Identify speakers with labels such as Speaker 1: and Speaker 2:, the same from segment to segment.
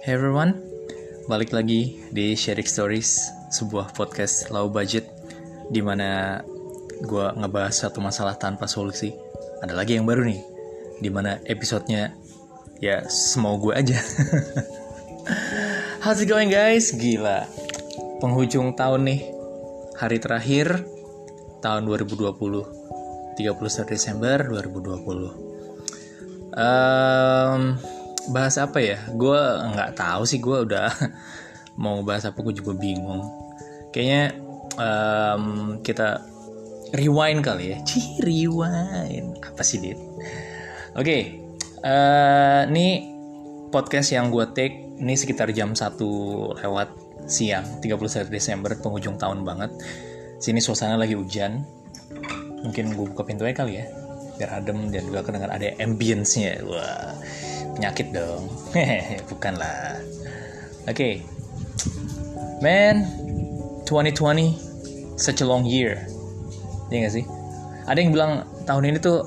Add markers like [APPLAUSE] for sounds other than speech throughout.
Speaker 1: Hey everyone, balik lagi di Sharing Stories, sebuah podcast low budget di mana gue ngebahas satu masalah tanpa solusi. Ada lagi yang baru nih, di mana episodenya ya semau gue aja. [LAUGHS] How's it going guys? Gila, penghujung tahun nih, hari terakhir tahun 2020, 31 Desember 2020. Um, bahas apa ya? Gue nggak tahu sih. Gue udah [LAUGHS] mau bahas apa. Gue juga bingung. Kayaknya um, kita rewind kali ya. Cih, rewind. Apa sih dit? Oke, okay. uh, ini podcast yang gue take ini sekitar jam 1 lewat siang 31 Desember penghujung tahun banget. Sini suasana lagi hujan. Mungkin gue buka pintunya kali ya biar adem dan juga kedengar ada ambience-nya. Wah, penyakit dong. [LAUGHS] Bukan lah. Oke. Okay. Man, 2020 such a long year. Iya gak sih? Ada yang bilang tahun ini tuh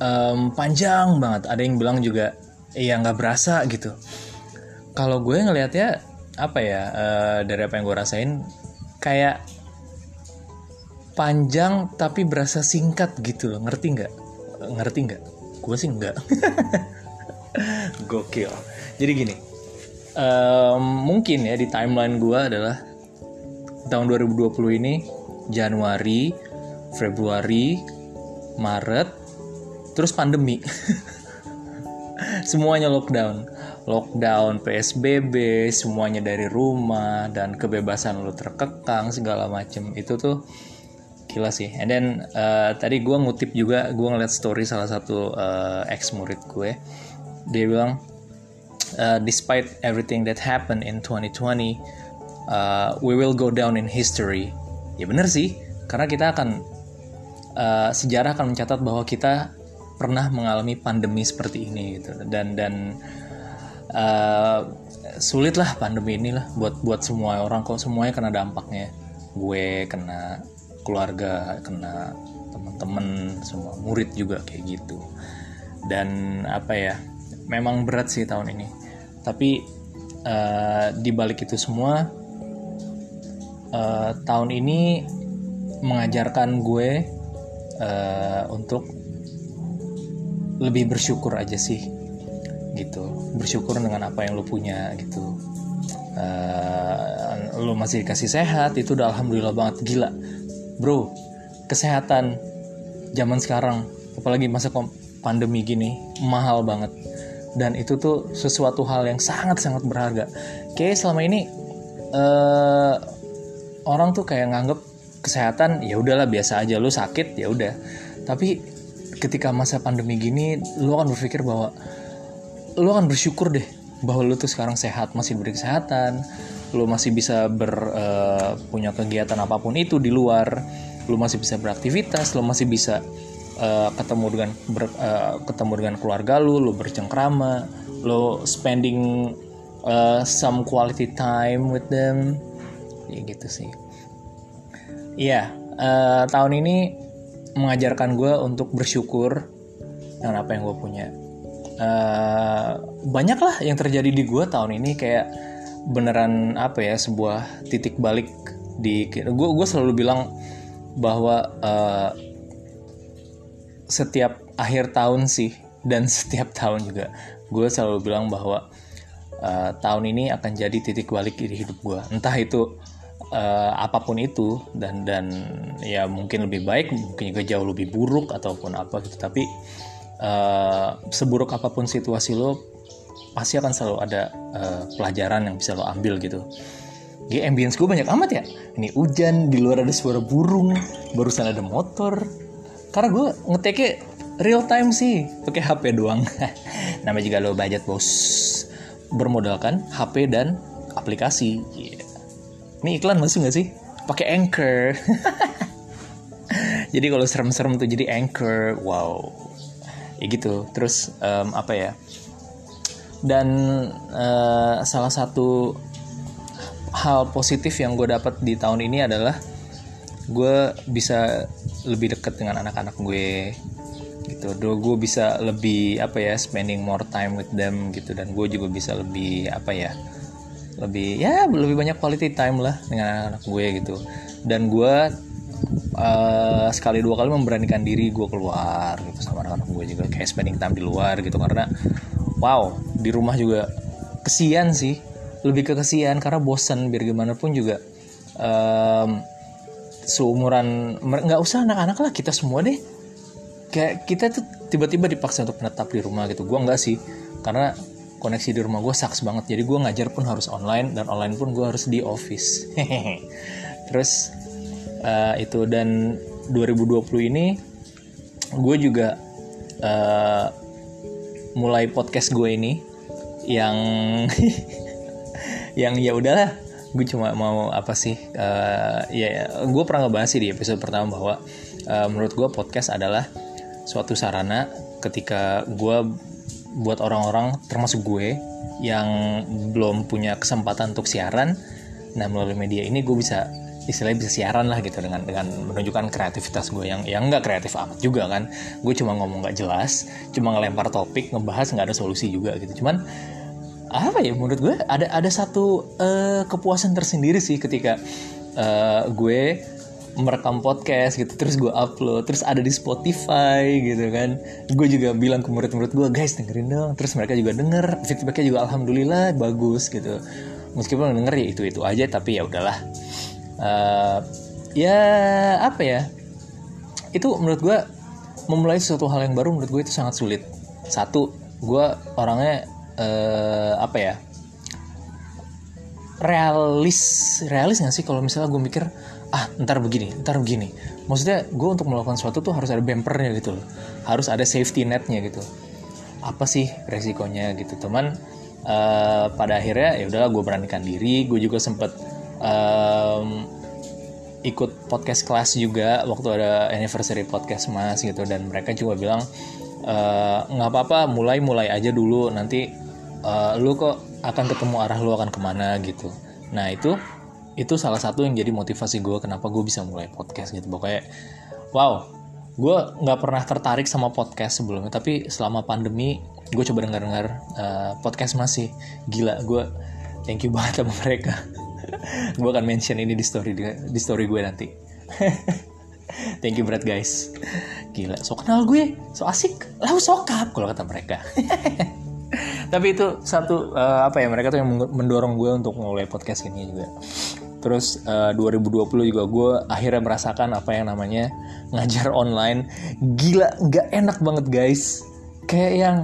Speaker 1: um, panjang banget. Ada yang bilang juga iya nggak berasa gitu. Kalau gue ngelihatnya apa ya uh, dari apa yang gue rasain kayak panjang tapi berasa singkat gitu loh ngerti nggak ngerti nggak gue sih nggak [LAUGHS] [LAUGHS] gokil. Jadi gini um, mungkin ya di timeline gue adalah tahun 2020 ini Januari Februari Maret terus pandemi. [LAUGHS] Semuanya lockdown. Lockdown PSBB semuanya dari rumah dan kebebasan lo terkekang segala macem. Itu tuh gila sih. And then uh, tadi gue ngutip juga gue ngeliat story salah satu uh, ex murid gue dia bilang uh, despite everything that happened in 2020 uh, we will go down in history. Ya bener sih karena kita akan uh, sejarah akan mencatat bahwa kita pernah mengalami pandemi seperti ini gitu. Dan dan uh, sulit lah pandemi ini lah buat buat semua orang kok. Semuanya kena dampaknya. Gue kena keluarga kena teman-teman semua murid juga kayak gitu. Dan apa ya memang berat sih tahun ini. Tapi uh, di balik itu semua uh, tahun ini mengajarkan gue uh, untuk lebih bersyukur aja sih gitu. Bersyukur dengan apa yang lo punya gitu. Uh, lo masih dikasih sehat itu udah alhamdulillah banget. Gila. Bro kesehatan zaman sekarang apalagi masa pandemi gini mahal banget dan itu tuh sesuatu hal yang sangat sangat berharga. Kayak selama ini uh, orang tuh kayak nganggep kesehatan ya udahlah biasa aja lu sakit ya udah. Tapi ketika masa pandemi gini lu akan berpikir bahwa lu akan bersyukur deh bahwa lu tuh sekarang sehat masih diberi kesehatan lu masih bisa ber uh, punya kegiatan apa pun itu di luar lu masih bisa beraktivitas lu masih bisa uh, ketemu dengan ber, uh, ketemu dengan keluarga lu lu bercengkrama lu spending uh, some quality time with them. Ya gitu sih. Iya yeah, uh, tahun ini mengajarkan gue untuk bersyukur dengan apa yang gue punya. Uh, banyak lah yang terjadi di gue tahun ini kayak beneran apa ya sebuah titik balik di gue gue selalu bilang bahwa uh, setiap akhir tahun sih dan setiap tahun juga. Gue selalu bilang bahwa uh, tahun ini akan jadi titik balik di hidup gue. Entah itu uh, apa pun itu dan dan ya mungkin lebih baik mungkin juga jauh lebih buruk ataupun apa gitu. Tapi uh, seburuk apa pun situasi lo pasti akan selalu ada uh, pelajaran yang bisa lo ambil gitu. G ambience gue banyak amat ya. Ini hujan di luar ada suara burung barusan ada motor karena gue ngeteknya real time sih. Pakai HP doang. [LAUGHS] Nama juga lo budget bos. Bermodalkan HP dan aplikasi. Yeah. ini iklan masuk nggak sih? Pakai anchor. [LAUGHS] Jadi kalau serem-serem tuh jadi anchor. Wow. Ya gitu. Terus um, apa ya? Dan uh, salah satu hal positif yang gue dapat di tahun ini adalah gue bisa lebih dekat dengan anak-anak gue gitu. Do gue bisa lebih apa ya spending more time with them gitu. Dan gue juga bisa lebih apa ya lebih ya lebih banyak quality time lah dengan anak, -anak gue gitu. Dan gue uh, sekali dua kali memberanikan diri gue keluar gitu sama anak-anak gue juga. Kayak spending time di luar gitu. Karena wow di rumah juga kesian sih. Lebih ke kesian karena bosan biar gimana pun juga um, seumuran nggak usah anak-anak lah kita semua deh. Kayak kita tuh tiba-tiba dipaksa untuk menetap di rumah gitu. Gue nggak sih karena koneksi di rumah gue saks banget. Jadi gue ngajar pun harus online dan online pun gue harus di office. [LAUGHS] Terus uh, itu dan 2020 ini gue juga uh, mulai podcast gue ini yang [LAUGHS] yang ya udahlah gue cuma mau apa sih uh, ya gue pernah ngebahas sih di episode pertama bahwa uh, menurut gue podcast adalah suatu sarana ketika gue buat orang-orang termasuk gue yang belum punya kesempatan untuk siaran nah melalui media ini gue bisa istilahnya bisa siaran lah gitu dengan dengan menunjukkan kreativitas gue yang yang nggak kreatif amat juga kan. Gue cuma ngomong nggak jelas cuma ngelempar topik ngebahas nggak ada solusi juga gitu. Cuman apa ya menurut gue ada ada satu uh, kepuasan tersendiri sih ketika uh, gue merekam podcast gitu terus gue upload terus ada di Spotify gitu kan. Gue juga bilang ke murid-murid gue guys dengerin dong. Terus mereka juga denger feedbacknya juga alhamdulillah bagus gitu. Meskipun denger ya itu itu aja tapi ya udahlah. Uh, ya apa ya itu menurut gue memulai sesuatu hal yang baru menurut gue itu sangat sulit. Satu gue orangnya uh, apa ya? Realis realis nggak sih kalau misalnya gue mikir ah ntar begini ntar begini. Maksudnya gue untuk melakukan sesuatu tuh harus ada bumpernya gitu loh. Harus ada safety netnya gitu. Apa sih resikonya gitu? Teman uh, pada akhirnya ya udahlah gue beranikan diri. Gue juga sempet um, ikut podcast kelas juga waktu ada anniversary podcast mas gitu. Dan mereka juga bilang nggak uh, apa-apa mulai mulai aja dulu. Nanti uh, lu kok akan ketemu arah lu akan ke mana gitu. Nah itu itu salah satu yang jadi motivasi gue kenapa gue bisa mulai podcast gitu. Pokoknya wow gue nggak pernah tertarik sama podcast sebelumnya. Tapi selama pandemi gue coba dengar dengar uh, podcast masih. Gila gue thank you [LAUGHS] banget sama mereka. Gue akan mention ini di story di story gue nanti. [LAUGHS] Thank you berat guys gila so kenal gue so asik. Lau sokap. Kalau kata mereka. [LAUGHS] Tapi itu satu uh, apa ya mereka tuh yang mendorong gue untuk mulai podcast ini juga. Terus uh, 2020 juga gue akhirnya merasakan apa yang namanya ngajar online. Gila nggak enak banget guys. Kayak yang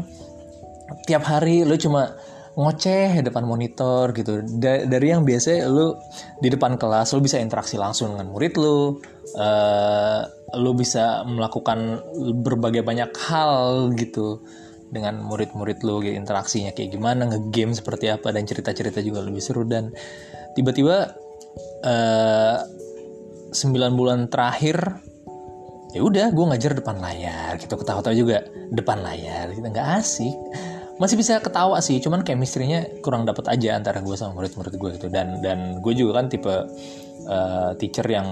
Speaker 1: tiap hari lo cuma ngoceh depan monitor gitu. Da dari yang biasa lu di depan kelas lu bisa interaksi langsung dengan murid lu uh, lu bisa melakukan berbagai banyak hal gitu dengan murid-murid lu gitu, interaksinya kayak gimana ngegame seperti apa dan cerita-cerita juga lebih seru. Dan tiba-tiba uh, eh, 9 bulan terakhir ya udah gue ngajar depan layar gitu. Ketawa-tawa juga depan layar? Gitu. Nggak asik masih bisa ketawa sih cuman chemistry-nya kurang dapat aja antara gue sama murid-murid gue gitu. Dan dan gue juga kan tipe uh, teacher yang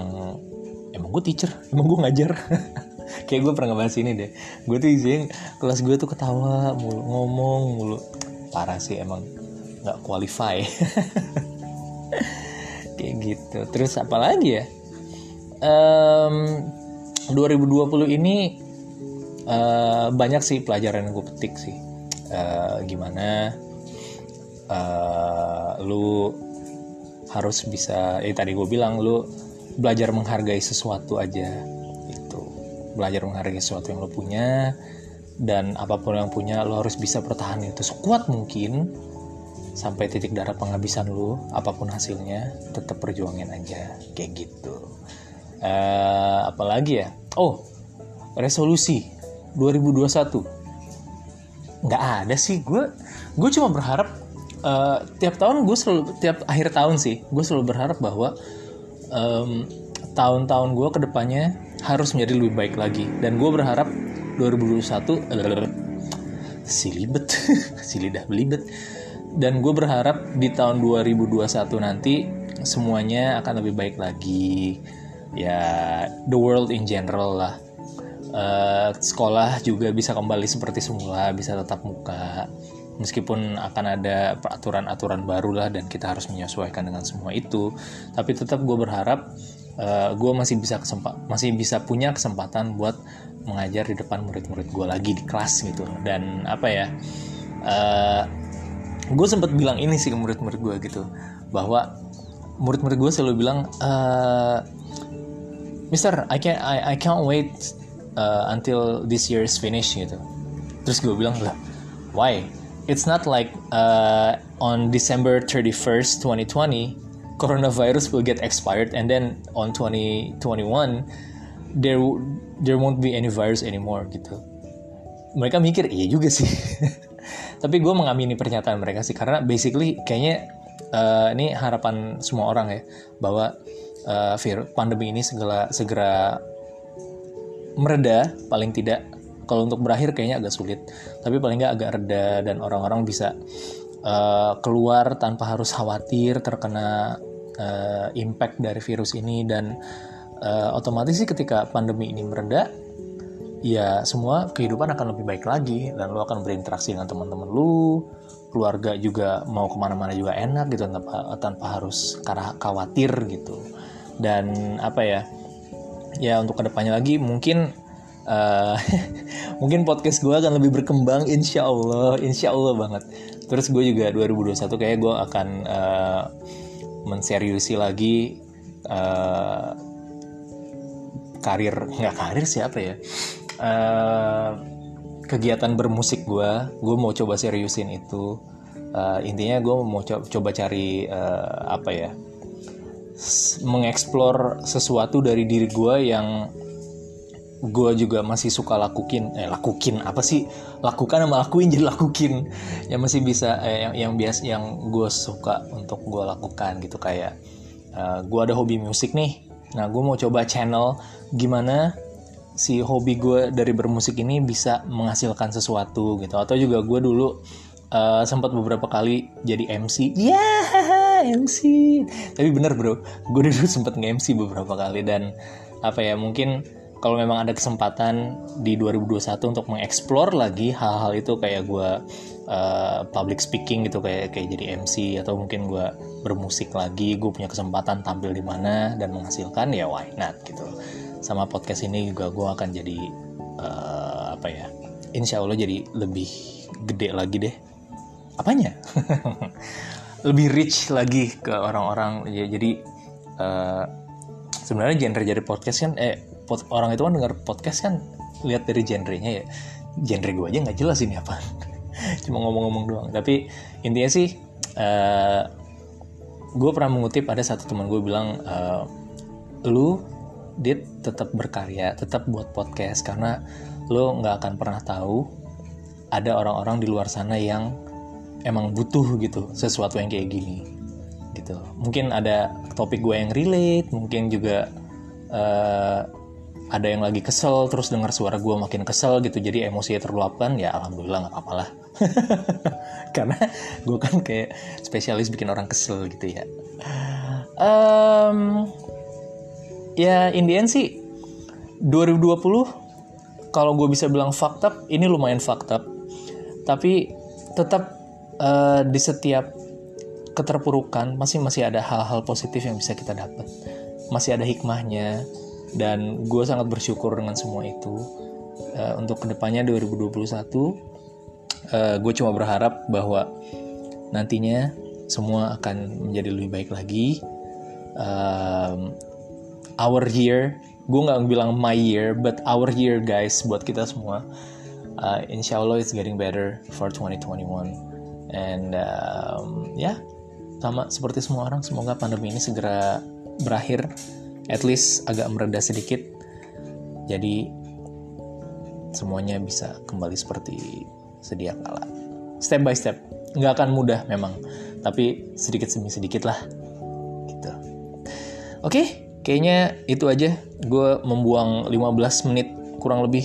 Speaker 1: emang gue teacher [LAUGHS] emang gue ngajar. [LAUGHS] Kayak gue pernah ngebahas ini deh. Gue tuh izin kelas gue tuh ketawa mulu ngomong mulu. Parah sih emang nggak qualify. [LAUGHS] Kayak gitu. Terus apa lagi ya? Um, 2020 ini uh, banyak sih pelajaran yang gue petik sih uh, gimana? Uh, lu harus bisa eh tadi gue bilang lu belajar menghargai sesuatu aja itu belajar menghargai sesuatu yang lu punya dan apa pun yang punya lo harus bisa bertahan itu sekuat mungkin sampai titik darah penghabisan lu apa pun hasilnya tetap perjuangin aja kayak gitu. Uh, apalagi ya? Oh resolusi 2021 nggak ada sih. Gue gue cuma berharap uh, tiap tahun gue selalu tiap akhir tahun sih gue selalu berharap bahwa um, tahun-tahun gue ke depannya harus menjadi lebih baik lagi. Dan gue berharap 2021 uh, silibet [LAUGHS] silidah belibet. Dan gue berharap di tahun 2021 nanti semuanya akan lebih baik lagi. Ya the world in general lah uh, sekolah juga bisa kembali seperti semula bisa tetap muka. Meskipun akan ada peraturan-aturan baru lah dan kita harus menyesuaikan dengan semua itu. Tapi tetap gue berharap uh, gue masih bisa kesempat masih bisa punya kesempatan buat mengajar di depan murid-murid gue lagi di kelas gitu. Dan apa ya uh, gue sempat bilang ini sih ke murid-murid gue gitu bahwa murid-murid gue selalu bilang uh, Mister I can't I, I can't wait uh, until this year is finished gitu. Terus gue bilang lah why? It's not like uh, on December 31st 2020 coronavirus will get expired and then on 2021 there there won't be any virus anymore gitu. Mereka mikir iya juga sih. [LAUGHS] Tapi gue mengamini pernyataan mereka sih karena basically kayaknya uh, ini harapan semua orang ya bahwa uh, pandemi ini segera segera mereda paling tidak. Kalau untuk berakhir kayaknya agak sulit. Tapi paling nggak agak reda dan orang-orang bisa uh, keluar tanpa harus khawatir terkena uh, impact dari virus ini dan uh, otomatis sih ketika pandemi ini mereda ya semua kehidupan akan lebih baik lagi dan lo akan berinteraksi dengan teman-teman lu. Keluarga juga mau ke mana-mana juga enak gitu tanpa tanpa harus khawatir gitu. Dan apa ya ya untuk ke depannya lagi mungkin uh, [LAUGHS] mungkin podcast gue akan lebih berkembang insya Allah. Insya Allah banget. Terus gue juga 2021 kayak gue akan uh, menseriusi lagi uh, karir nggak karir siapa ya? Uh, kegiatan bermusik gue gue mau coba seriusin itu. Uh, intinya gue mau co coba cari uh, apa ya mengeksplor sesuatu dari diri gue yang gue juga masih suka lakuin eh lakuin apa sih? Lakukan sama lakuin jadi lakuin yang masih bisa eh, yang yang bias yang gue suka untuk gue lakukan gitu. Kayak uh, eh, gue ada hobi musik nih. Nah gue mau coba channel gimana si hobi gue dari bermusik ini bisa menghasilkan sesuatu gitu. Atau juga gue dulu uh, sempat beberapa kali jadi MC ya yeah, MC tapi bener bro. Gue dulu sempat nge-MC beberapa kali dan apa ya mungkin kalau memang ada kesempatan di 2021 untuk mengeksplor lagi hal-hal itu kayak gue uh, public speaking gitu kayak kayak jadi MC atau mungkin gue bermusik lagi gue punya kesempatan tampil di mana dan menghasilkan ya why not gitu. Sama podcast ini juga gue akan jadi uh, apa ya insya Allah jadi lebih gede lagi deh. Apanya [LAUGHS] lebih rich lagi ke orang-orang. Ya jadi uh, sebenarnya genre jadi podcast kan eh pod, orang itu kan dengar podcast kan lihat dari genrenya ya. Genre gue aja nggak jelas ini apa. [LAUGHS] Cuma ngomong-ngomong doang. Tapi intinya sih uh, eh, gue pernah mengutip ada satu teman gue bilang uh, lu dit tetap berkarya tetap buat podcast karena lu nggak akan pernah tahu ada orang-orang di luar sana yang emang butuh gitu sesuatu yang kayak gini gitu. Mungkin ada topik gue yang relate mungkin juga uh, ada yang lagi kesel terus dengar suara gue makin kesel gitu jadi emosinya terluapkan ya alhamdulillah nggak apa-apa lah. [LAUGHS] Karena gue kan kayak spesialis bikin orang kesel gitu ya. Um, ya Indian sih 2020 kalau gue bisa bilang fucked up ini lumayan fucked up. Tapi tetap uh, di setiap keterpurukan masih masih ada hal-hal positif yang bisa kita dapat. Masih ada hikmahnya. Dan gue sangat bersyukur dengan semua itu. Uh, untuk ke depannya 2021 uh, gue cuma berharap bahwa nantinya semua akan menjadi lebih baik lagi. Um, our year gue nggak bilang my year but our year guys buat kita semua. Uh, insya Allah it's getting better for 2021 and um, ya yeah, sama seperti semua orang semoga pandemi ini segera berakhir. At least agak mereda sedikit. Jadi semuanya bisa kembali seperti sedia kala. Step by step. Nggak akan mudah memang tapi sedikit demi sedikit lah. Gitu. Oke okay, kayaknya itu aja. Gue membuang 15 menit kurang lebih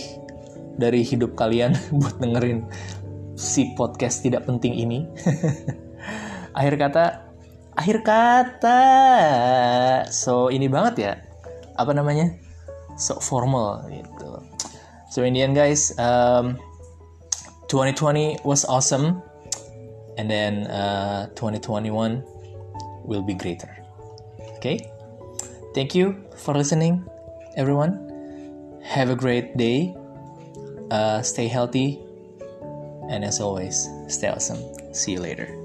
Speaker 1: dari hidup kalian [LAUGHS] buat dengerin si podcast tidak penting ini. [LAUGHS] Akhir kata akhir kata. So ini banget ya. Apa namanya? So formal gitu. So in the end, guys, um, 2020 was awesome, and then uh, 2021 will be greater. Okay, thank you for listening, everyone. Have a great day. Uh, stay healthy, and as always, stay awesome. See you later.